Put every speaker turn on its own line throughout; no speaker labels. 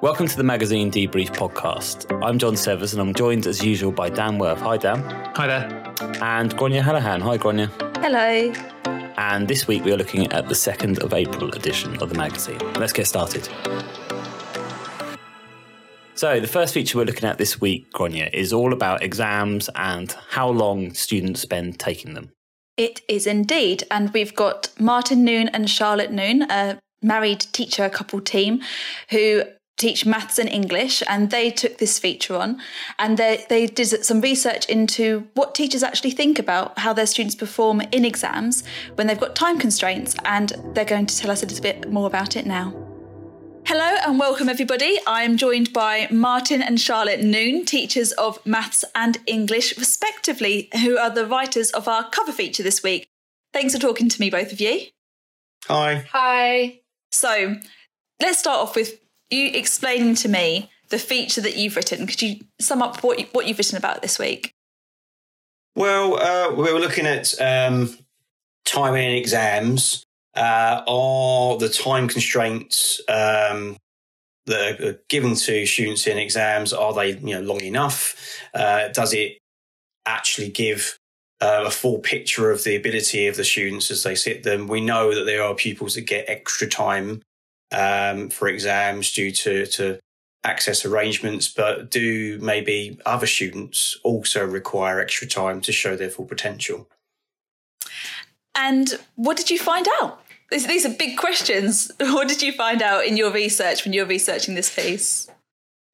Welcome to the Magazine Debrief podcast. I'm Jon Severs and I'm joined as usual by Dan Worth. Hi, Dan.
Hi there.
And Grainne Hallahan. Hi, Grainne.
Hello.
And this week we are looking at the 2nd of April edition of the magazine. Let's get started. So, the first feature we're looking at this week, Grainne, is all about exams and how long students spend taking them.
It is indeed. And we've got Martin Noon and Charlotte Noon, a married teacher couple team, who teach maths and English, and they took this feature on. And they, they did some research into what teachers actually think about how their students perform in exams when they've got time constraints. And they're going to tell us a little bit more about it now. Hello and welcome, everybody. I'm joined by Martin and Charlotte Noon, teachers of maths and English, respectively, who are the writers of our cover feature this week. Thanks for talking to me, both of you.
Hi.
Hi.
So, let's start off with you explaining to me the feature that you've written. Could you sum up what, you, what you've written about this week?
Well, uh, we were looking at um, in exams uh, are the time constraints um, that are given to students in exams are they you know long enough? Uh, does it actually give uh, a full picture of the ability of the students as they sit them? We know that there are pupils that get extra time um, for exams due to, to access arrangements, but do maybe other students also require extra time to show their full potential?
And what did you find out? These are big questions. What did you find out in your research when you were researching this piece?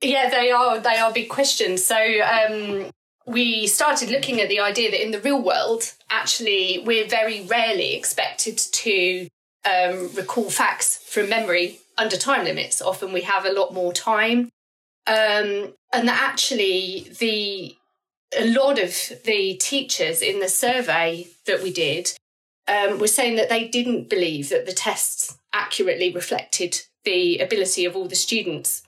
Yeah, they are they are big questions. So um, we started looking at the idea that in the real world, actually, we're very rarely expected to um, recall facts from memory under time limits. Often we have a lot more time, um, and that actually the a lot of the teachers in the survey that we did um, were saying that they didn't believe that the tests accurately reflected the ability of all the students.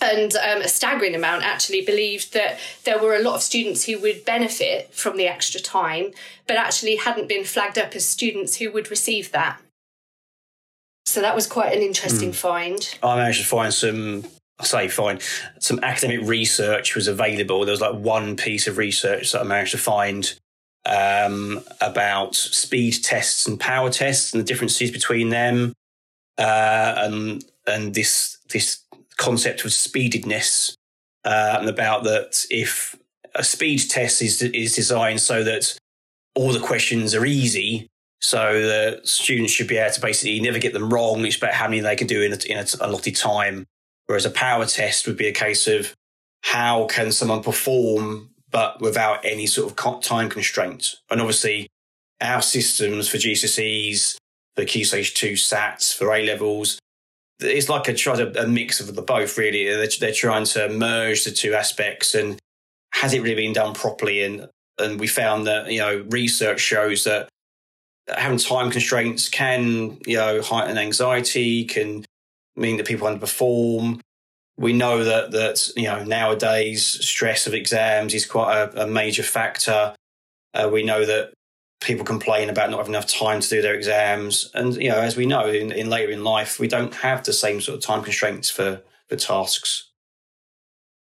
And um, a staggering amount actually believed that there were a lot of students who would benefit from the extra time, but actually hadn't been flagged up as students who would receive that. So that was quite an interesting mm. find.
I managed to find some I say fine. Some academic research was available. There was like one piece of research that I managed to find um, about speed tests and power tests and the differences between them, uh, and and this this concept of speededness, uh, and about that if a speed test is is designed so that all the questions are easy, so the students should be able to basically never get them wrong. It's about how many they can do in a, in a allotted time. Whereas a power test would be a case of how can someone perform but without any sort of time constraints. And obviously, our systems for GCSEs, for Key Stage 2 SATs, for A levels, it's like a, try a mix of the both, really. They're, they're trying to merge the two aspects. And has it really been done properly? And, and we found that, you know, research shows that having time constraints can, you know, heighten anxiety, can mean that people underperform we know that that you know nowadays stress of exams is quite a, a major factor. Uh, we know that people complain about not having enough time to do their exams, and you know, as we know, in, in later in life, we don't have the same sort of time constraints for for tasks.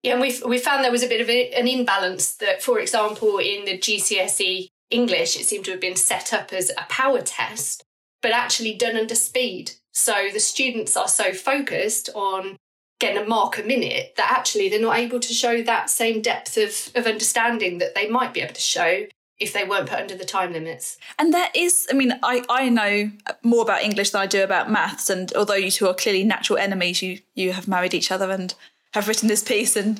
Yeah, and we we found there was a bit of a, an imbalance that, for example, in the GCSE English, it seemed to have been set up as a power test, but actually done under speed. So the students are so focused on getting a mark a minute that actually they're not able to show that same depth of, of understanding that they might be able to show if they weren't put under the time limits.
And there is, I mean, I, I know more about English than I do about maths. And although you two are clearly natural enemies, you you have married each other and have written this piece and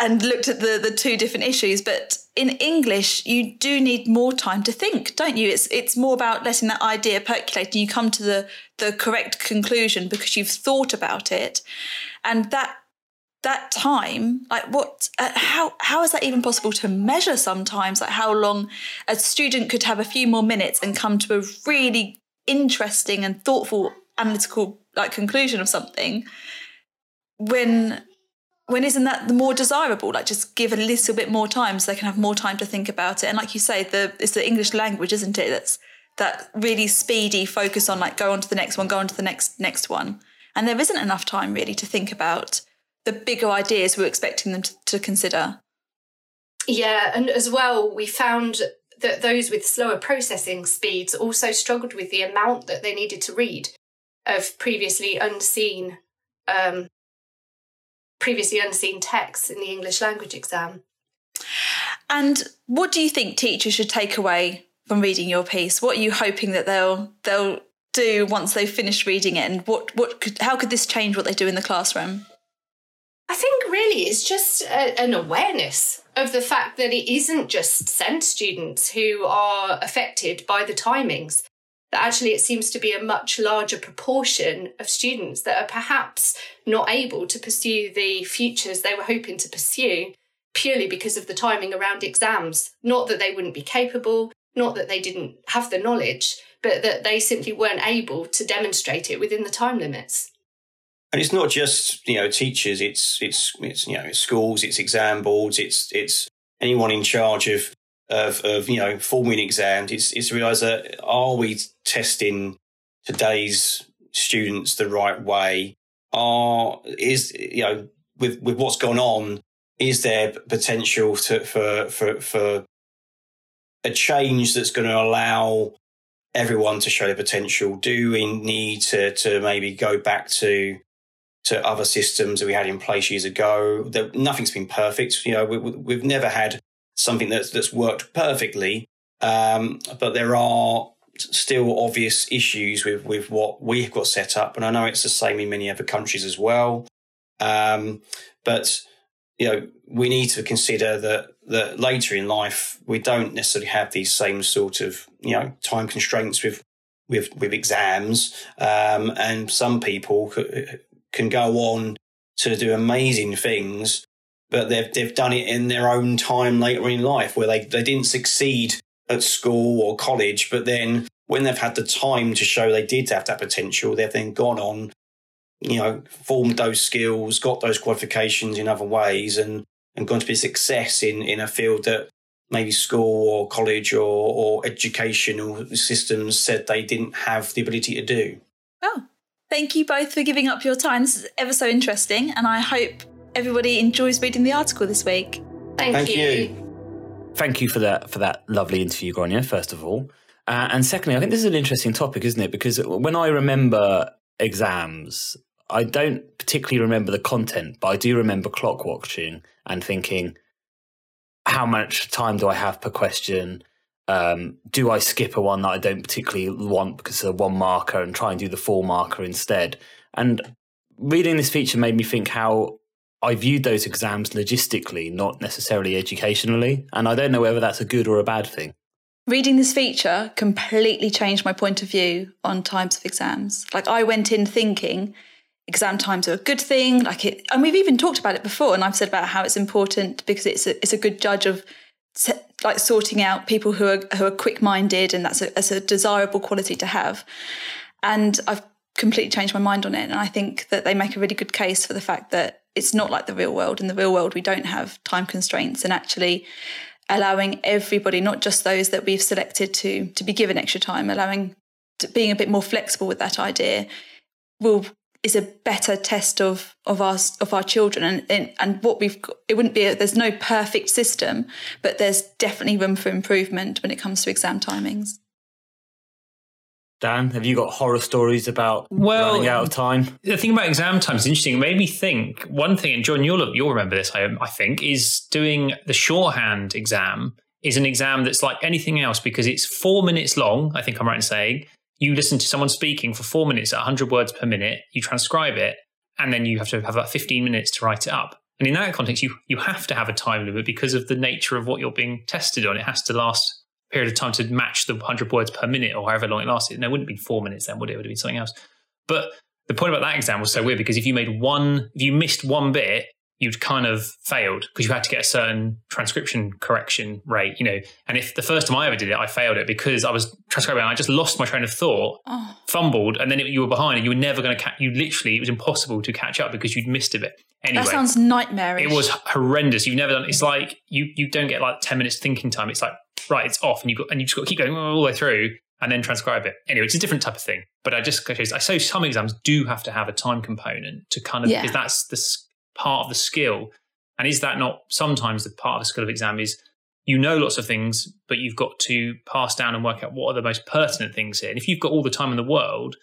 and looked at the the two different issues. But in English, you do need more time to think, don't you? It's it's more about letting that idea percolate and you come to the the correct conclusion because you've thought about it and that that time like what uh, how how is that even possible to measure sometimes like how long a student could have a few more minutes and come to a really interesting and thoughtful analytical like conclusion of something when when isn't that the more desirable? Like just give a little bit more time so they can have more time to think about it. And like you say the it's the english language isn't it that's that really speedy focus on like go on to the next one go on to the next next one. And there isn't enough time really to think about the bigger ideas we're expecting them to, to consider.
Yeah, and as well, we found that those with slower processing speeds also struggled with the amount that they needed to read of previously unseen um, previously unseen texts in the English language exam.
And what do you think teachers should take away from reading your piece? What are you hoping that they'll they'll do once they've finished reading it, and what what could how could this change what they do in the classroom?
I think really it's just a, an awareness of the fact that it isn't just SEND students who are affected by the timings. That actually it seems to be a much larger proportion of students that are perhaps not able to pursue the futures they were hoping to pursue purely because of the timing around exams. Not that they wouldn't be capable, not that they didn't have the knowledge, but that they simply weren't able to demonstrate it within the time limits.
And it's not just you know teachers; it's it's it's you know schools, it's exam boards, it's it's anyone in charge of of, of you know forming exams. It's it's to realise that are we testing today's students the right way? Are is you know with with what's gone on, is there potential to, for for for a change that's going to allow everyone to show their potential? Do we need to to maybe go back to to other systems that we had in place years ago? That nothing's been perfect. You know, we, have never had something that's that's worked perfectly, um, but there are still obvious issues with with what we've got set up, and I know it's the same in many other countries as well. Um, but you know, we need to consider that that later in life we don't necessarily have these same sort of you know time constraints with with with exams, um, and some people can go on to do amazing things, but they've they've done it in their own time later in life where they, they didn't succeed at school or college, but then when they've had the time to show they did have that potential, they've then gone on, you know, formed those skills, got those qualifications in other ways and and gone to be a success in, in a field that maybe school or college or, or educational systems said they didn't have the ability to do.
Oh, thank you both for giving up your time. This is ever so interesting, and I hope everybody enjoys reading the article this week.
Thank,
thank
you.
you.
Thank you for that for that lovely interview, Grainne. First of all, uh, and secondly, I think this is an interesting topic, isn't it? Because when I remember exams, I don't particularly remember the content, but I do remember clock watching and thinking, how much time do I have per question? Um, do I skip a one that I don't particularly want because of one marker and try and do the full marker instead? And reading this feature made me think how I viewed those exams logistically, not necessarily educationally. And I don't know whether that's a good or a bad thing.
Reading this feature completely changed my point of view on times of exams. Like I went in thinking exam times are a good thing. Like it, and we've even talked about it before, and I've said about how it's important because it's a, it's a good judge of like sorting out people who are who are quick minded, and that's a, that's a desirable quality to have. And I've completely changed my mind on it, and I think that they make a really good case for the fact that it's not like the real world. In the real world, we don't have time constraints, and actually allowing everybody, not just those that we've selected to to be given extra time, allowing being a bit more flexible with that idea will is a better test of of our of our children and and, and what we've got, it wouldn't be a, there's no perfect system but there's definitely room for improvement when it comes to exam timings
Dan, have you got horror stories about well, running out of time?
The thing about exam time is interesting. It made me think one thing, and John, you'll you'll remember this. I, I think is doing the shorthand exam is an exam that's like anything else because it's four minutes long. I think I'm right in saying you listen to someone speaking for four minutes at 100 words per minute, you transcribe it, and then you have to have about 15 minutes to write it up. And in that context, you, you have to have a time limit because of the nature of what you're being tested on. It has to last period of time to match the 100 words per minute or however long it lasted. And it wouldn't be four minutes then, would it? It would have been something else. But the point about that exam was so weird because if you made one, if you missed one bit, you'd kind of failed because you had to get a certain transcription correction rate, you know. And if the first time I ever did it, I failed it because I was transcribing, and I just lost my train of thought, oh. fumbled, and then it, you were behind, and you were never going to catch. You literally, it was impossible to catch up because you'd missed a bit. Anyway,
that sounds nightmarish.
It was horrendous. You've never done. It's like you you don't get like ten minutes thinking time. It's like right, it's off, and you got and you just got to keep going all the way through. and then transcribe it. Anyway, it's a different type of thing. But I just, I say some exams do have to have a time component to kind of,
Yeah.
because that's the part of the skill. And is that not sometimes the part of the skill of exam is you know lots of things, but you've got to pass down and work out what are the most pertinent things here. And if you've got all the time in the world,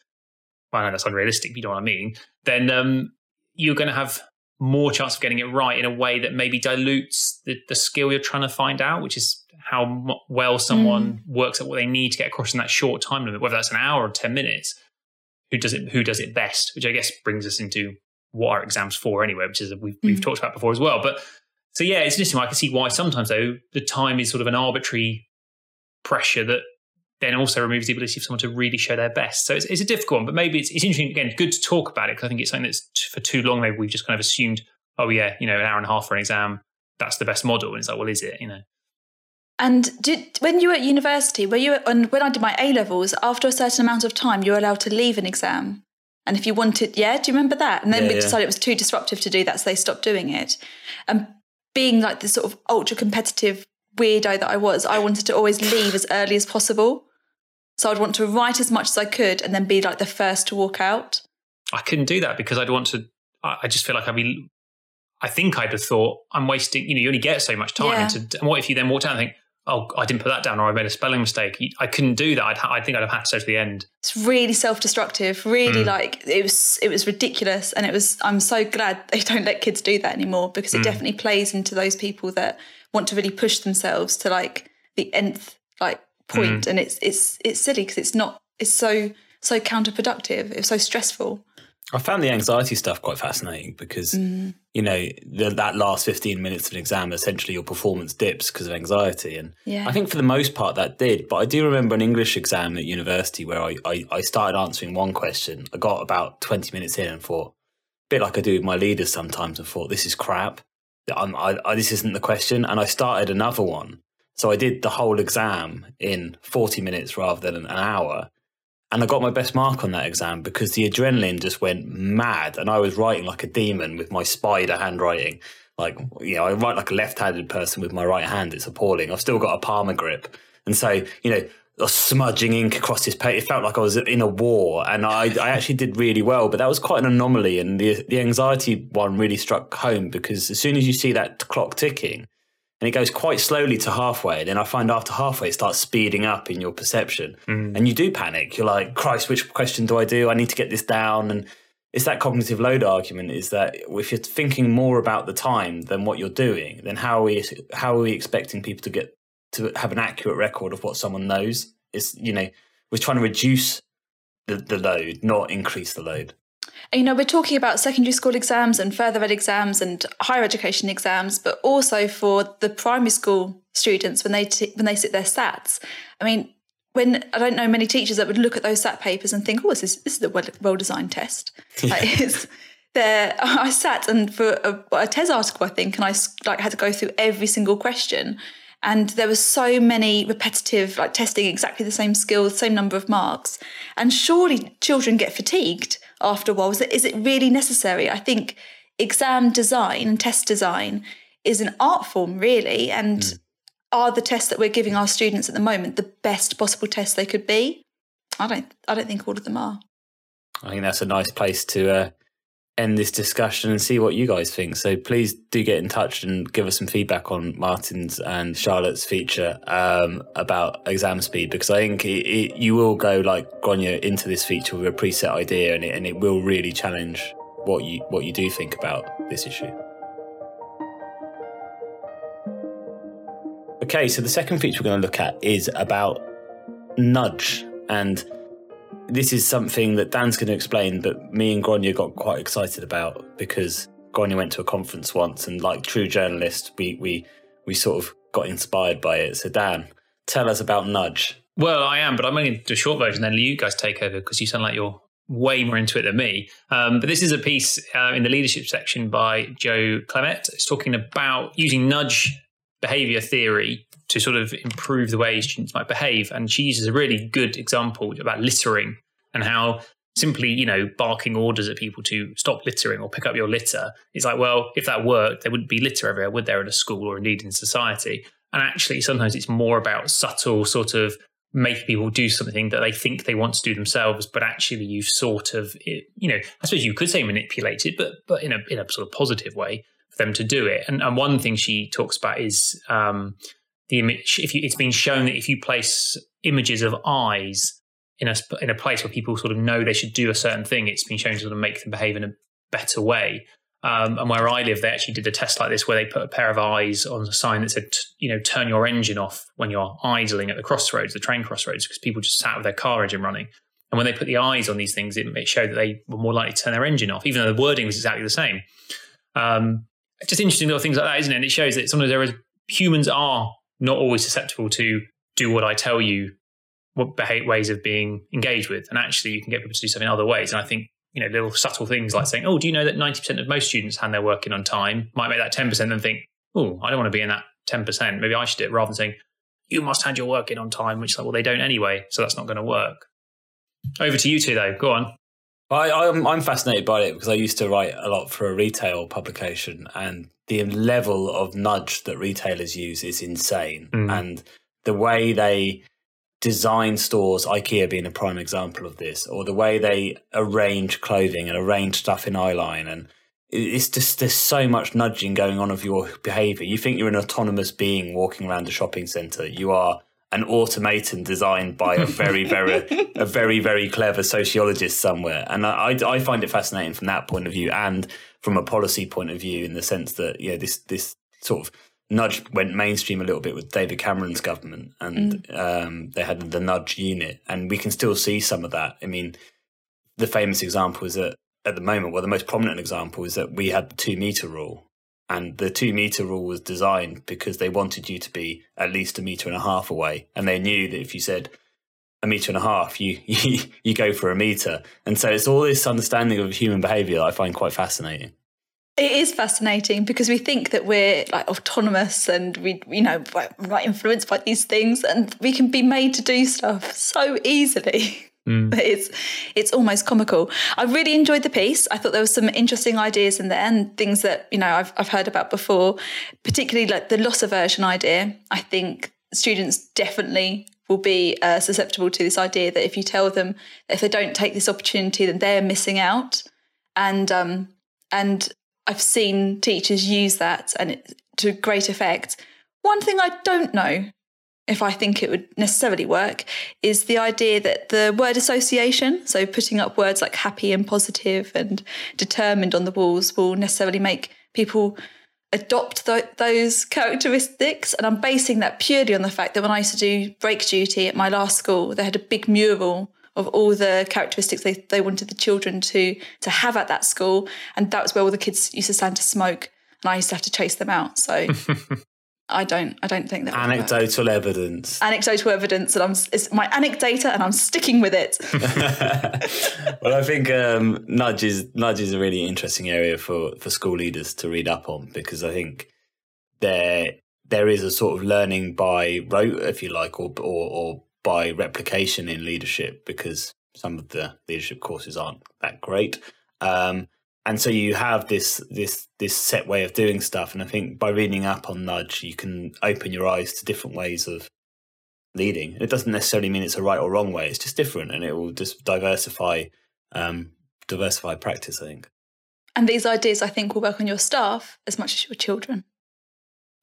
well, I know that's unrealistic, but you know what I mean, then um, you're going to have more chance of getting it right in a way that maybe dilutes the, the skill you're trying to find out, which is how mo- well someone works at what they need to get across in that short time limit, whether that's an hour or 10 minutes. Who does it? Who does it best? Which I guess brings us into what are exams for anyway, which is we've, we've
Mm.
talked about before as well. But so yeah, it's interesting. I can see why sometimes though the time is sort of an arbitrary pressure that then also removes the ability for someone to really show their best. So it's, it's a difficult one, but maybe it's, it's interesting again. Good to talk about it because I think it's something that's t- for too long. Maybe we've just kind of assumed, oh yeah, you know, an hour and a half for an exam, that's the best model, and it's like, well, is it? You know,
And did, when you were at university, were you and when I did my A levels, after a certain amount of time, you were allowed to leave an exam. And if you wanted, yeah, do you remember that? And then
Yeah,
we
yeah.
decided it was too disruptive to do that, so they stopped doing it. And being like the sort of ultra competitive weirdo that I was, I wanted to always leave as early as possible. So I'd want to write as much as I could and then be like the first to walk out.
I couldn't do that because I'd want to. I I just feel like I'd be. I think I'd have thought I'm wasting. You know, you only get so much time.
Yeah.
To, and what if you then walked out and think, oh, I didn't put that down, or I made a spelling mistake? I couldn't do that. I'd, ha- I think I'd have had to go to the end.
It's really self-destructive. Really,
Mm.
like it was. It was ridiculous, and it was. I'm so glad they don't let kids do that anymore because it
Mm.
definitely plays into those people that want to really push themselves to like the nth like point,
Mm.
and it's it's it's silly because it's not. It's so so counterproductive. It's so stressful.
I found the anxiety stuff quite fascinating because mm. you know the, that last fifteen minutes of an exam, essentially your performance dips because of anxiety, and
Yeah.
I think for the most part that did. But I do remember an English exam at university where I, I, I started answering one question. I got about twenty minutes in and thought, a bit like I do with my leaders sometimes, and thought this is crap. I'm, I, I, this isn't the question, and I started another one. So I did the whole exam in forty minutes rather than an hour. And I got my best mark on that exam because the adrenaline just went mad. And I was writing like a demon with my spider handwriting. Like, you know, I write like a left handed person with my right hand. It's appalling. I've still got a palmar grip. And so, you know, smudging ink across this paper. It felt like I was in a war. And I, I actually did really well. But that was quite an anomaly. And the, the anxiety one really struck home because as soon as you see that clock ticking, and it goes quite slowly to halfway. Then I find after halfway, it starts speeding up in your perception, mm. and you do panic. You're like, "Christ, which question do I do? I need to get this down." And it's that cognitive load argument: is that if you're thinking more about the time than what you're doing, then how are we how are we expecting people to get to have an accurate record of what someone knows? It's you know we're trying to reduce the, the load, not increase the load.
And, you know, we're talking about secondary school exams and further ed exams and higher education exams, but also for the primary school students when they t- when they sit their SATs. I mean, when I don't know many teachers that would look at those SAT papers and think, "Oh, this is this is a well well designed test." Like, it's, there, I sat and for a, a TES article, I think, and I like had to go through every single question. And there were so many repetitive, like testing exactly the same skills, same number of marks. And surely children get fatigued after a while. Is it, is it really necessary? I think exam design and test design is an art form, really. And are the tests that we're giving our students at the moment the best possible tests they could be? I don't. I don't think all of them are.
I think that's a nice place to uh, end this discussion and see what you guys think. So please do get in touch and give us some feedback on Martin's and Charlotte's feature um, about exam speed because I think it, it, you will go like Grainne into this feature with a preset idea and it, and it will really challenge what you what you do think about this issue. Okay, so the second feature we're going to look at is about nudge and this is something that Dan's going to explain, but me and Grainne got quite excited about because Grainne went to a conference once, and like true journalists, we we we sort of got inspired by it. So Dan, tell us about nudge.
Well, I am, but I'm only going to do a short version. Then you guys take over because you sound like you're way more into it than me. Um, but this is a piece uh, in the leadership section by Joe Clement. It's talking about using nudge behavior theory to sort of improve the way students might behave. And she uses a really good example about littering and how simply, you know, barking orders at people to stop littering or pick up your litter. It's like, well, if that worked, there wouldn't be litter everywhere, would there, in a school or indeed in society? And actually, sometimes it's more about subtle sort of make people do something that they think they want to do themselves, but actually you've sort of, you know, I suppose you could say manipulated, but but in a in a sort of positive way for them to do it. And, and one thing she talks about is um, the image. If you, it's been shown that if you place images of eyes in a in a place where people sort of know they should do a certain thing, it's been shown to sort of make them behave in a better way. Um, and where I live, they actually did a test like this where they put a pair of eyes on a sign that said, you know, turn your engine off when you're idling at the crossroads, the train crossroads, because people just sat with their car engine running. And when they put the eyes on these things, it, it showed that they were more likely to turn their engine off, even though the wording was exactly the same. Um, just interesting little things like that, isn't it? And it shows that sometimes there is humans are not always susceptible to do what I tell you, what behave, ways of being engaged with, and actually you can get people to do something in other ways. And I think you know little subtle things like saying, "Oh, do you know that ninety percent of most students hand their work in on time?" Might make that ten percent and think, "Oh, I don't want to be in that ten percent. Maybe I should do it," rather than saying, "You must hand your work in on time," which is like, well, they don't anyway, so that's not going to work. Over to you two, though. Go on.
I, I'm, I'm fascinated by it because I used to write a lot for a retail publication, and the level of nudge that retailers use is insane. Mm. And the way they design stores, IKEA being a prime example of this, or the way they arrange clothing and arrange stuff in eyeline, and it's just there's so much nudging going on of your behavior. You think you're an autonomous being walking around a shopping center. You are an automaton designed by a very, very, a very, very clever sociologist somewhere. And I, I find it fascinating from that point of view and from a policy point of view, in the sense that you know this this sort of nudge went mainstream a little bit with David Cameron's government, and mm. um, they had the nudge unit, and we can still see some of that. I mean, the famous example is that at the moment, well, the most prominent example is that we had the two meter rule, and the two meter rule was designed because they wanted you to be at least a meter and a half away. And they knew that if you said a meter and a half, you, you, you go for a meter. And so it's all this understanding of human behavior that I find quite fascinating.
It is fascinating because we think that we're like autonomous and we, you know, like influenced by these things, and we can be made to do stuff so easily. Mm. It's it's almost comical. I really enjoyed the piece. I thought there was some interesting ideas in there and things that you know I've I've heard about before, particularly like the loss aversion idea. I think students definitely will be uh, susceptible to this idea that if you tell them if they don't take this opportunity, then they're missing out. And um, and I've seen teachers use that and it, to great effect. One thing I don't know if I think it would necessarily work, is the idea that the word association, so putting up words like happy and positive and determined on the walls, will necessarily make people adopt th- those characteristics. And I'm basing that purely on the fact that when I used to do break duty at my last school, they had a big mural of all the characteristics they, they wanted the children to to have at that school. And that was where all the kids used to stand to smoke. And I used to have to chase them out. So I don't. I don't think that.
Anecdotal evidence.
Anecdotal evidence, and I'm. It's my anecdata, and I'm sticking with it.
well, I think um, nudge is nudge is a really interesting area for for school leaders to read up on because I think there there is a sort of learning by rote, if you like, or or, or by replication in leadership because some of the leadership courses aren't that great. Um, and so you have this this this set way of doing stuff. And i think by reading up on nudge you can open your eyes to different ways of leading. It doesn't necessarily mean it's a right or wrong way. It's just different and it will just diversify um diversify practice i think.
And these ideas i think will work on your staff as much as your children.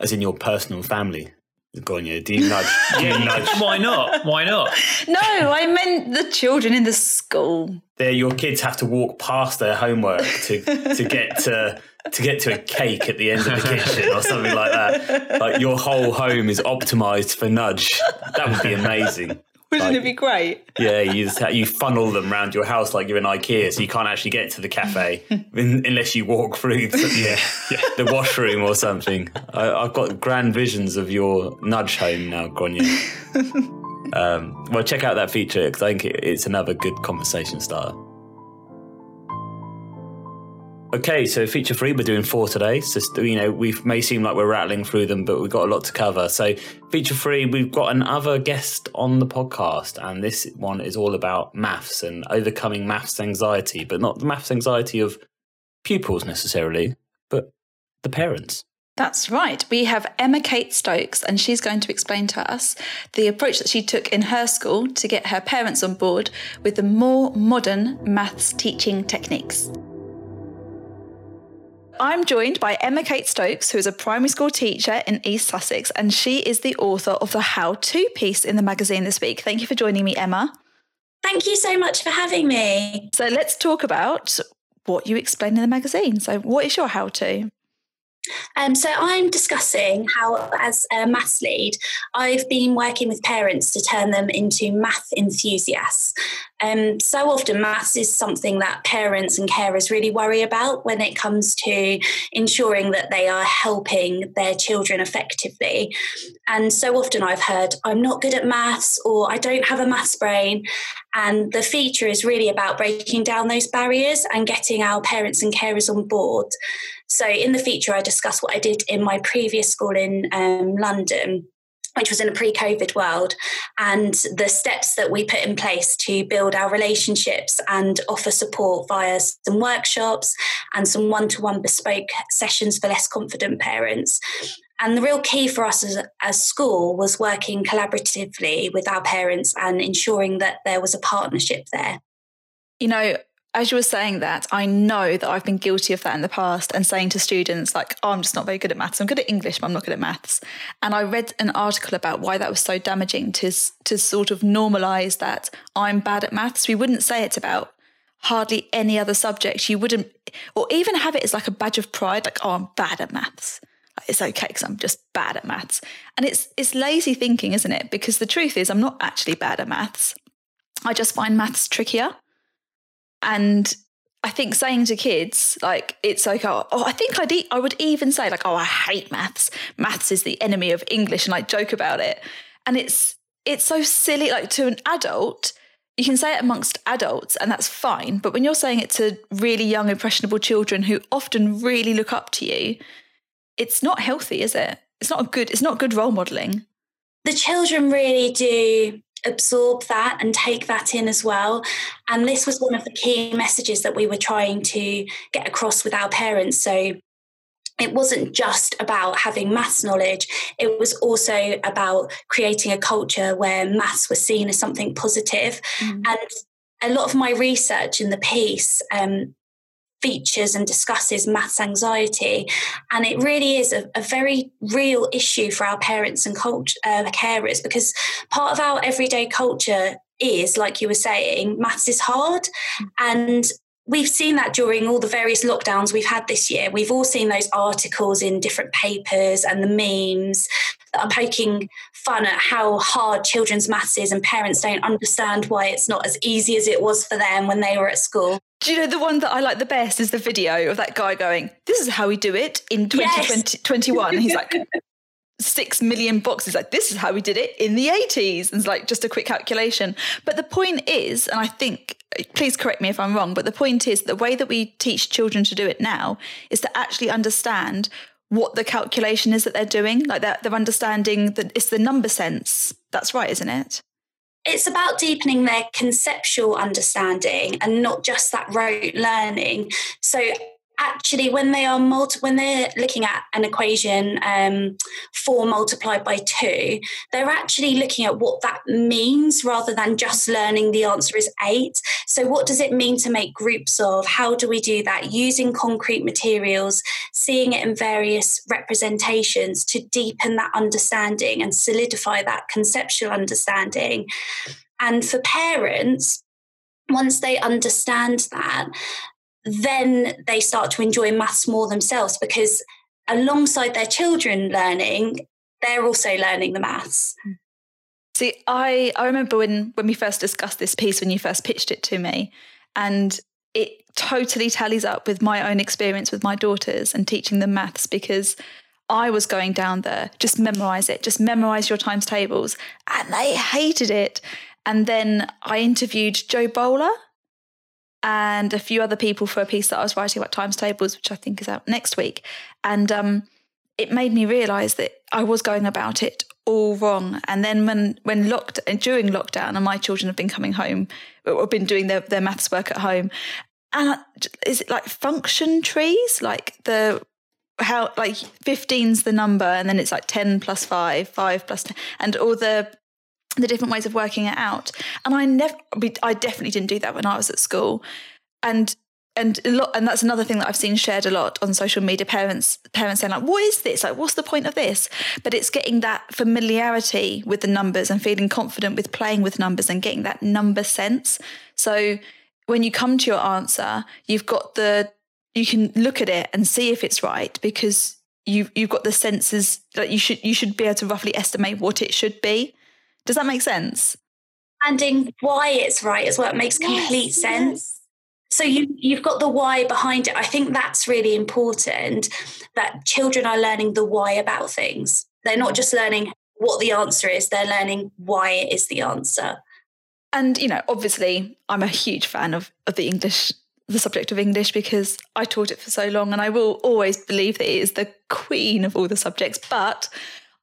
As in your personal family Grainne, do you nudge? Do you nudge?
Why not? Why not?
No, I meant the children in the school.
There, your kids have to walk past their homework to to get to to get to a cake at the end of the kitchen or something like that. Like your whole home is optimized for nudge. That would be amazing.
Wouldn't like, it be great?
Yeah, you just, you funnel them around your house like you're in IKEA, so you can't actually get to the cafe in, unless you walk through the, yeah, yeah. the washroom or something. I, have got grand visions of your nudge home now, Grainne. um, well, check out that feature because I think it, it's another good conversation starter. Okay, so feature three, we're doing four today. So, you know, we may seem like we're rattling through them, but we've got a lot to cover. So, feature three, we've got another guest on the podcast, and this one is all about maths and overcoming maths anxiety, but not the maths anxiety of pupils necessarily, but the parents.
That's right. We have Emma Kate Stokes, and she's going to explain to us the approach that she took in her school to get her parents on board with the more modern maths teaching techniques. I'm joined by Emma Kate Stokes, who is a primary school teacher in East Sussex, and she is the author of the How To piece in the magazine this week. Thank you for joining me, Emma.
Thank you so much for having me.
So let's talk about what you explain in the magazine. So, what is your How To?
Um, so I'm discussing how, as a maths lead, I've been working with parents to turn them into math enthusiasts. Um, so often, maths is something that parents and carers really worry about when it comes to ensuring that they are helping their children effectively. And so often, I've heard, I'm not good at maths or I don't have a maths brain. And the feature is really about breaking down those barriers and getting our parents and carers on board. So, in the feature, I discuss what I did in my previous school in um, London which was in a pre COVID world, and the steps that we put in place to build our relationships and offer support via some workshops and some one to one bespoke sessions for less confident parents. And the real key for us as a school was working collaboratively with our parents and ensuring that there was a partnership there.
You know, as you were saying that, I know that I've been guilty of that in the past and saying to students, like, oh, I'm just not very good at maths. I'm good at English, but I'm not good at maths. And I read an article about why that was so damaging to, to sort of normalize that I'm bad at maths. We wouldn't say it about hardly any other subject. You wouldn't, or even have it as like a badge of pride, like, oh, I'm bad at maths. It's okay because I'm just bad at maths. And it's it's lazy thinking, isn't it? Because the truth is, I'm not actually bad at maths. I just find maths trickier. And I think saying to kids, like, it's like, oh, oh I think I'd e- I would even say, like, oh, I hate maths. Maths is the enemy of English, and like joke about it. And it's it's so silly. Like to an adult, you can say it amongst adults, and that's fine. But when you're saying it to really young, impressionable children who often really look up to you, it's not healthy, is it? It's not a good. It's not good role modeling.
The children really do absorb that and take that in as well. And this was one of the key messages that we were trying to get across with our parents. So it wasn't just about having maths knowledge, it was also about creating a culture where maths was seen as something positive. Mm. And a lot of my research in the piece um, features and discusses maths anxiety. And it really is a, a very real issue for our parents and culture, uh, carers because part of our everyday culture is, like you were saying, maths is hard. And we've seen that during all the various lockdowns we've had this year. We've all seen those articles in different papers and the memes that are poking fun at how hard children's maths is, and parents don't understand why it's not as easy as it was for them when they were at school.
Do you know the one that I like the best is the video of that guy going, This is how we do it in 2021. Yes. He's like, six million boxes. Like, this is how we did it in the 80s. And it's like just a quick calculation. But the point is, and I think, please correct me if I'm wrong, but the point is the way that we teach children to do it now is to actually understand what the calculation is that they're doing. Like they're, they're understanding that it's the number sense. That's right, isn't it?
it's about deepening their conceptual understanding and not just that rote learning. So actually when they are multi- when they're looking at an equation um, four multiplied by two they're actually looking at what that means rather than just learning the answer is eight. So what does it mean to make groups of? How do we do that? Using concrete materials seeing it in various representations to deepen that understanding and solidify that conceptual understanding. And for parents once they understand that then they start to enjoy maths more themselves because alongside their children learning, they're also learning the maths.
See, I, I remember when, when we first discussed this piece, when you first pitched it to me, and it totally tallies up with my own experience with my daughters and teaching them maths because I was going down there, just memorize it, just memorize your times tables. And they hated it. And then I interviewed Jo Boaler, and a few other people for a piece that I was writing about times tables, which I think is out next week. And um, it made me realise that I was going about it all wrong. And then when when locked during lockdown, and my children have been coming home or been doing their, their maths work at home, and is it like function trees, like the how like 15's the number and then it's like 10 plus 5 5 plus 10 and all the the different ways of working it out. And i never i definitely didn't do that when i was at school. And and a lot and that's another thing that i've seen shared a lot on social media parents parents saying like what is this? Like what's the point of this? But it's getting that familiarity with the numbers and feeling confident with playing with numbers and getting that number sense. So when you come to your answer you've got the you can look at it and see if it's right because you've you've got the senses that you should you should be able to roughly estimate what it should be. Does that make sense?
Understanding why it's right as well it makes complete yes, sense. Yes. So you you've got the why behind it. I think that's really important that children are learning the why about things. They're not just learning what the answer is, they're learning why it is the answer.
And you know, obviously I'm a huge fan of, of the English the subject of English because I taught it for so long and I will always believe that it is the queen of all the subjects. But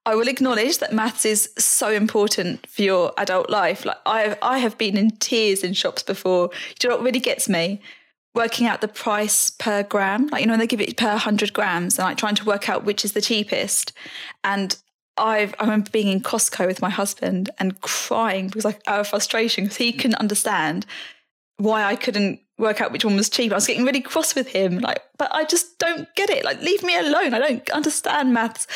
I will acknowledge that maths is so important for your adult life. Like I, I have been in tears in shops before. Do you know what really gets me? Working out the price per gram, like you know, when they give it per hundred grams, and like trying to work out which is the cheapest. And I've, I remember being in Costco with my husband and crying because like of frustration because he couldn't understand why I couldn't work out which one was cheap. I was getting really cross with him, like, but I just don't get it. Like, leave me alone. I don't understand maths.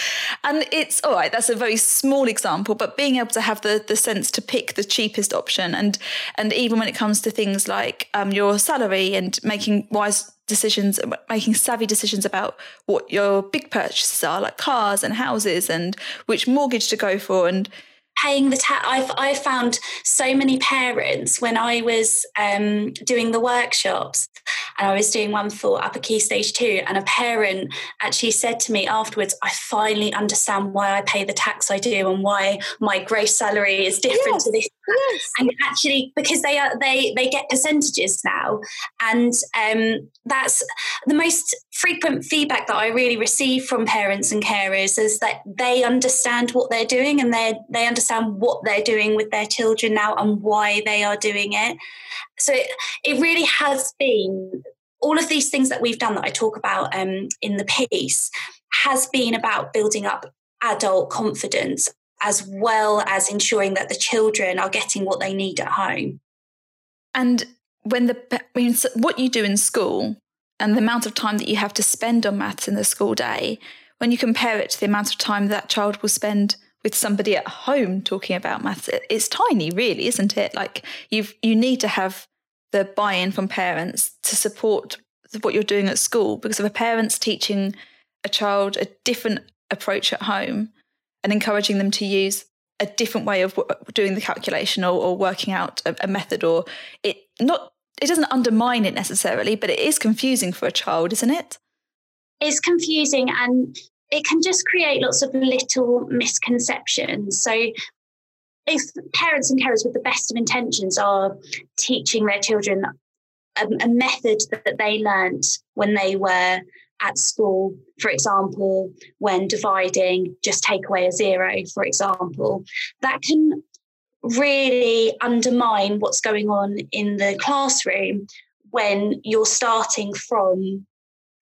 And it's all right, that's a very small example, but being able to have the the sense to pick the cheapest option and and even when it comes to things like um, your salary and making wise decisions making savvy decisions about what your big purchases are like cars and houses and which mortgage to go for and
paying the tax. I've I found so many parents when I was um, doing the workshops, and I was doing one for upper key stage two, and a parent actually said to me afterwards, "I finally understand why I pay the tax I do and why my gross salary is different yes, to this." Yes. And actually, because they are they they get percentages now, and um, that's the most frequent feedback that I really receive from parents and carers is that they understand what they're doing and they they understand what they're doing with their children now and why they are doing it. So it, it really has been all of these things that we've done that I talk about um, in the piece has been about building up adult confidence as well as ensuring that the children are getting what they need at home.
And when the I mean, what you do in school and the amount of time that you have to spend on maths in the school day, when you compare it to the amount of time that child will spend with somebody at home talking about maths it's tiny really isn't it like you've you need to have the buy-in from parents to support what you're doing at school because if a parent's teaching a child a different approach at home and encouraging them to use a different way of doing the calculation or, or working out a, a method or it not it doesn't undermine it necessarily but it is confusing for a child isn't it
it's confusing and it can just create lots of little misconceptions. So if parents and carers with the best of intentions are teaching their children a, a method that they learnt when they were at school, for example, when dividing, just take away a zero, for example, that can really undermine what's going on in the classroom when you're starting from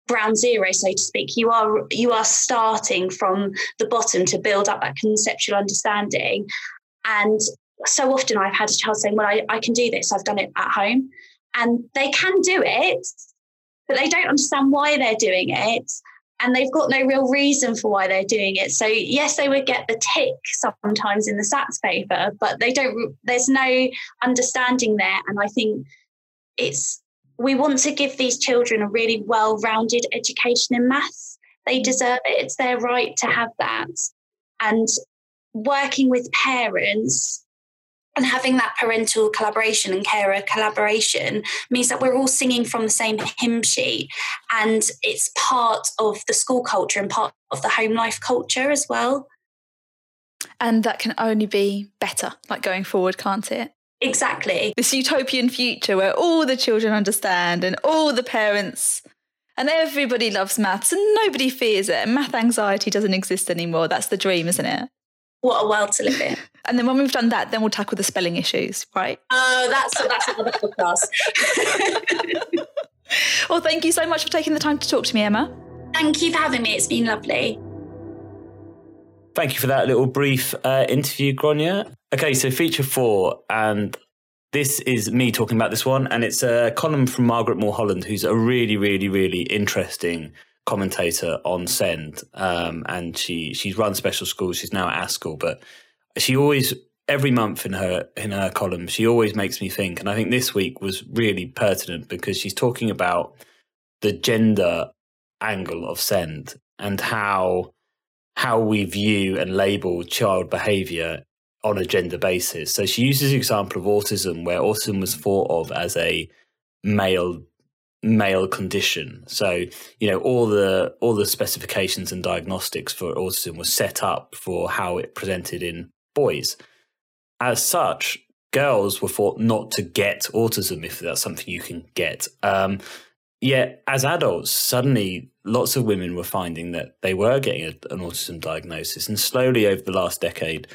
ground zero so to speak. You are you are starting from the bottom to build up that conceptual understanding. And so often i've had a child saying well I, I can do this. I've done it at home. And they can do it but they don't understand why they're doing it and they've got no real reason for why they're doing it so yes they would get the tick sometimes in the sats paper but they don't there's no understanding there and i think it's we want to give these children a really well rounded education in maths. They mm. deserve it, it's their right to have that. And working with parents and having that parental collaboration and carer collaboration means that we're all singing from the same hymn sheet and it's part of the school culture and part of the home life culture as well
and that can only be better like going forward can't it
Exactly.
This utopian future where all the children understand and all the parents and everybody loves maths and nobody fears it. And math anxiety doesn't exist anymore. That's the dream, isn't it?
What a world to live in.
and then when we've done that, then we'll tackle the spelling issues, right?
Oh, that's that's another podcast.
well, thank you so much for taking the time to talk to me, Emma.
Thank you for having me. It's been lovely.
Thank you for that little brief uh, interview, Grainne. Okay, so feature four, and this is me talking about this one, and it's a column from Margaret Mulholland, who's a really, really, really interesting commentator on SEND, um, and she she's run special schools. She's now at ASCL, but she always every month in her in her column, she always makes me think, and I think this week was really pertinent because she's talking about the gender angle of SEND and how how we view and label child behavior on a gender basis. So she uses the example of autism, where autism was thought of as a male male condition. So you know all the all the specifications and diagnostics for autism was set up for how it presented in boys. As such, girls were thought not to get autism if that's something you can get. Um, yet, as adults, suddenly lots of women were finding that they were getting a, an autism diagnosis, and slowly over the last decade,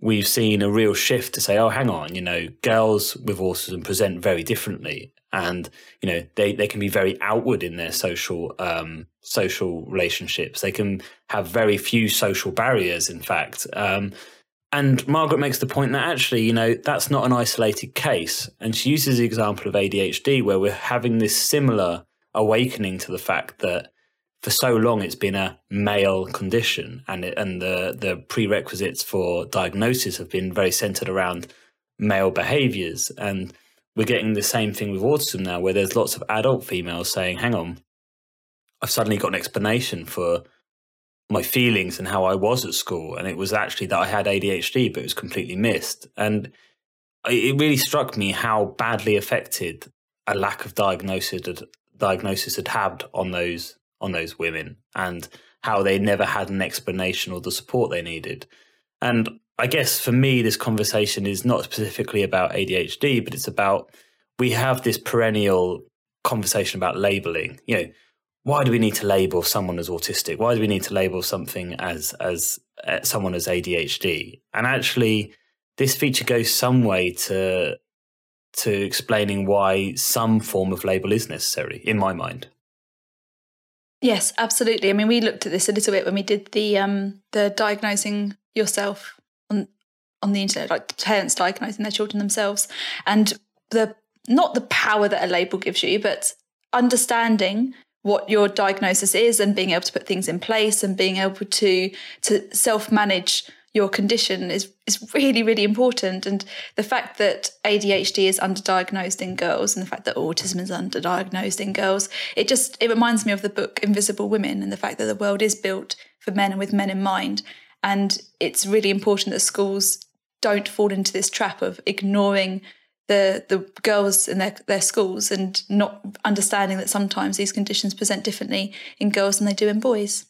we've seen a real shift to say, oh, hang on, you know, girls with autism present very differently. And, you know, they, they can be very outward in their social, um, social relationships. They can have very few social barriers, in fact. Um, and Margaret makes the point that actually, you know, that's not an isolated case. And she uses the example of ADHD, where we're having this similar awakening to the fact that for so long it's been a male condition and it, and the the prerequisites for diagnosis have been very centered around male behaviors and we're getting the same thing with autism now where there's lots of adult females saying hang on i've suddenly got an explanation for my feelings and how i was at school and it was actually that i had adhd but it was completely missed and it really struck me how badly affected a lack of diagnosis diagnosis had had on those on those women and how they never had an explanation or the support they needed. And I guess for me, this conversation is not specifically about ADHD, but it's about we have this perennial conversation about labeling. You know, why do we need to label someone as autistic? Why do we need to label something as as uh, someone as ADHD? And actually, this feature goes some way to to explaining why some form of label is necessary, in my mind.
Yes, absolutely. I mean, we looked at this a little bit when we did the um, the diagnosing yourself on the internet, like parents diagnosing their children themselves, and the not the power that a label gives you, but understanding what your diagnosis is and being able to put things in place and being able to to self manage your condition is is really really important. And the fact that ADHD is underdiagnosed in girls and the fact that autism is underdiagnosed in girls it just it reminds me of the book Invisible Women and the fact that the world is built for men and with men in mind. And it's really important that schools don't fall into this trap of ignoring the the girls in their, their schools and not understanding that sometimes these conditions present differently in girls than they do in boys.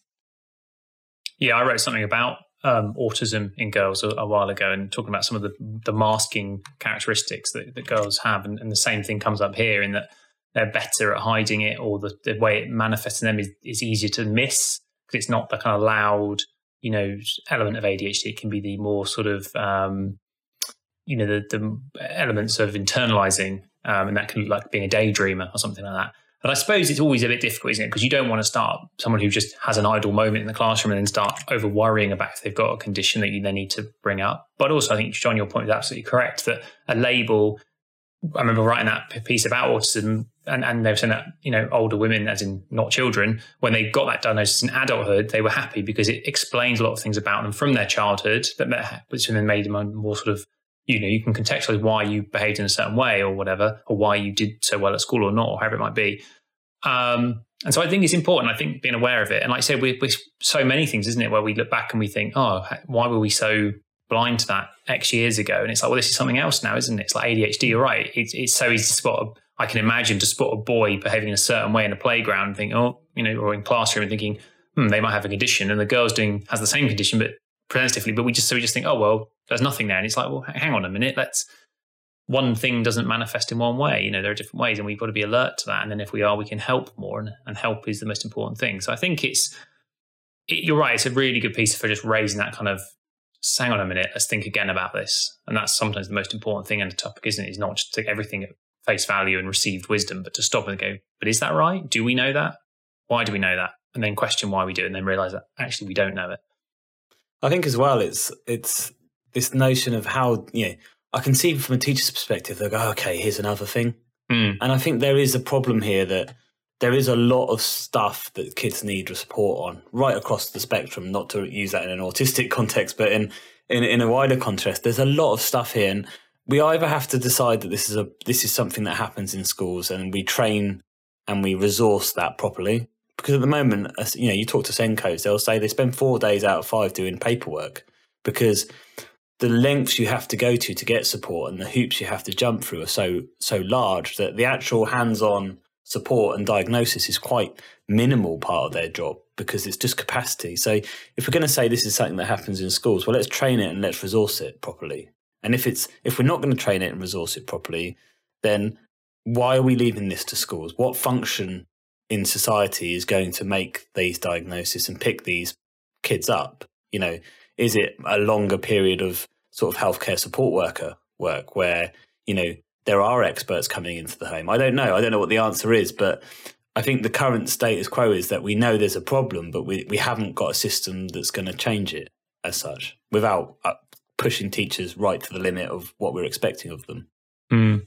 Yeah, I wrote something about um, autism in girls a, a, while ago and talking about some of the, the masking characteristics that, that girls have. And, and, the same thing comes up here in that they're better at hiding it or the, the way it manifests in them is, is easier to miss because it's not the kind of loud, you know, element of ADHD. It can be the more sort of, um, you know, the, the elements of internalizing. Um, and that can look like being a daydreamer or something like that. But I suppose it's always a bit difficult, isn't it? Because you don't want to start someone who just has an idle moment in the classroom and then start over worrying about if they've got a condition that you then need to bring up. But also, I think, Jon, your point is absolutely correct that a label, I remember writing that piece about autism and, and they were saying that, you know, older women, as in not children, when they got that diagnosis in adulthood, they were happy because it explains a lot of things about them from their childhood, that, which then made them more sort of you know, you can contextualize why you behaved in a certain way or whatever, or why you did so well at school or not, or however it might be. Um, and so I think it's important. I think being aware of it, and like I said, we, we so many things, isn't it, where we look back and we think, oh, why were we so blind to that X years ago? And it's like, well, this is something else now, isn't it? It's like ADHD. You're right. It's, it's so easy to spot. A, I can imagine to spot a boy behaving in a certain way in a playground, and think, oh, you know, or in classroom, and thinking, hmm, they might have a condition, and the girl's doing has the same condition, but presents. But we just so we just think, oh, well, there's nothing there, and it's like, well, hang on a minute, let's one thing doesn't manifest in one way. You know, there are different ways, and we've got to be alert to that. And then if we are, we can help more, and, and help is the most important thing. So I think it's it, you're right. It's a really good piece for just raising that kind of hang on a minute, let's think again about this. And that's sometimes the most important thing in a topic, isn't it? Is not just to take everything at face value and received wisdom, but to stop and go, but is that right? Do we know that? Why do we know that? and then question why we do it and then realize that actually we don't know it.
I think as well, it's it's this notion of how you know I can see from a teacher's perspective. They go, okay, here's another thing,
Mm.
and I think there is a problem here that there is a lot of stuff that kids need support on right across the spectrum. Not to use that in an autistic context, but in in, in a wider context, there's a lot of stuff here, and we either have to decide that this is a this is something that happens in schools, and we train and we resource that properly. Because at the moment, you know, you talk to SENCOs, they'll say they spend four days out of five doing paperwork because the lengths you have to go to to get support and the hoops you have to jump through are so so large that the actual hands-on support and diagnosis is quite minimal part of their job because it's just capacity. So if we're going to say this is something that happens in schools, well, let's train it and let's resource it properly. And if it's if we're not going to train it and resource it properly, then why are we leaving this to schools? What function in society is going to make these diagnoses and pick these kids up? You know, is it a longer period of sort of healthcare support worker work where, you know, there are experts coming into the home? I don't know. I don't know what the answer is, but I think the current status quo is that we know there's a problem, but we, we haven't got a system that's going to change it as such without uh, pushing teachers right to the limit of what we're expecting of them.
Mm.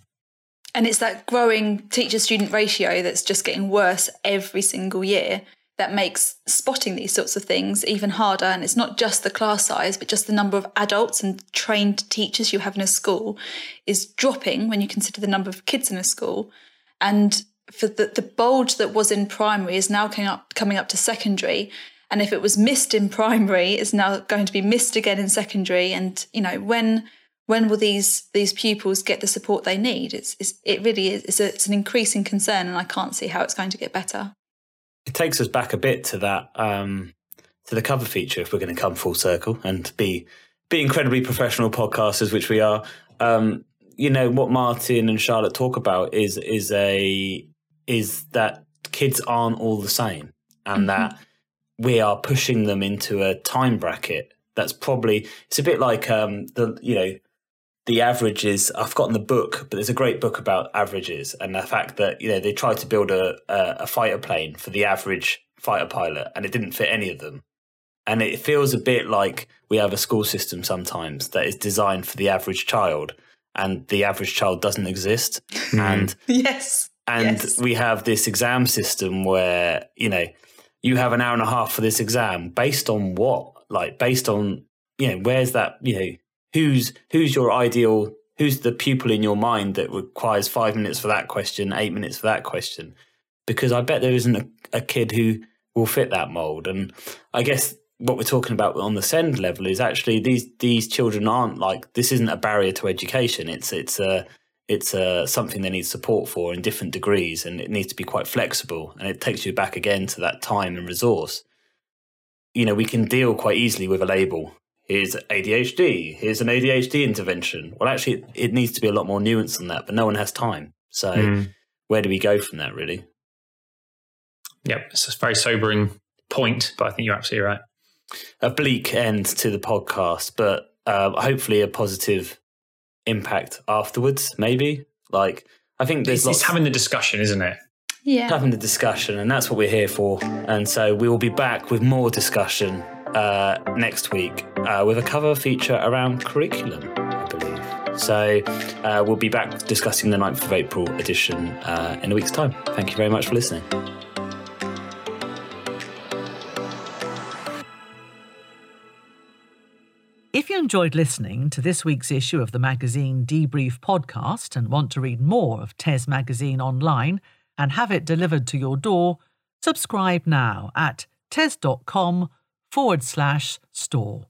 And it's that growing teacher student ratio that's just getting worse every single year that makes spotting these sorts of things even harder. And it's not just the class size, but just the number of adults and trained teachers you have in a school is dropping when you consider the number of kids in a school. And for the, the bulge that was in primary is now coming up, coming up to secondary. And if it was missed in primary, it's now going to be missed again in secondary. And, you know, when when will these these pupils get the support they need? It's, it's it really is it's, a, it's an increasing concern, and I can't see how it's going to get better.
It takes us back a bit to that um, to the cover feature if we're going to come full circle and be be incredibly professional podcasters, which we are. Um, you know what Martin and Charlotte talk about is is a is that kids aren't all the same, and that we are pushing them into a time bracket that's probably it's a bit like um, the you know the averages I've forgotten the book, but there's a great book about averages and the fact that you know they tried to build a, a, a fighter plane for the average fighter pilot and it didn't fit any of them. And it feels a bit like we have a school system sometimes that is designed for the average child and the average child doesn't exist. Mm-hmm. And
Yes.
and
Yes.
we have this exam system where, you know, you have an hour and a half for this exam based on what? Like based on, you know, where's that, you know, who's who's your ideal who's the pupil in your mind that requires five minutes for that question, eight minutes for that question? Because I bet there isn't a, a kid who will fit that mold. And I guess what we're talking about on the SEND level is actually these these children aren't like this isn't a barrier to education. It's it's a it's uh, something they need support for in different degrees, and it needs to be quite flexible. And it takes you back again to that time and resource. You know, we can deal quite easily with a label. Here's ADHD. Here's an ADHD intervention. Well, actually, it, it needs to be a lot more nuanced than that, but no one has time. So,
Mm.
where do we go from that, really?
Yep, it's a very sobering point, but I think you're absolutely right.
A bleak end to the podcast, but uh, hopefully a positive impact afterwards, maybe. Like, I think there's
It's,
lots
it's having the discussion, isn't it?
Yeah.
having the discussion, and that's what we're here for. And so we will be back with more discussion uh, next week uh, with a cover feature around curriculum, I believe. So uh, we'll be back discussing the 9th of April edition uh, in a week's time. Thank you very much for listening.
If you enjoyed listening to this week's issue of the magazine Debrief podcast and want to read more of TES Magazine online and have it delivered to your door, subscribe now at tes.com forward slash store.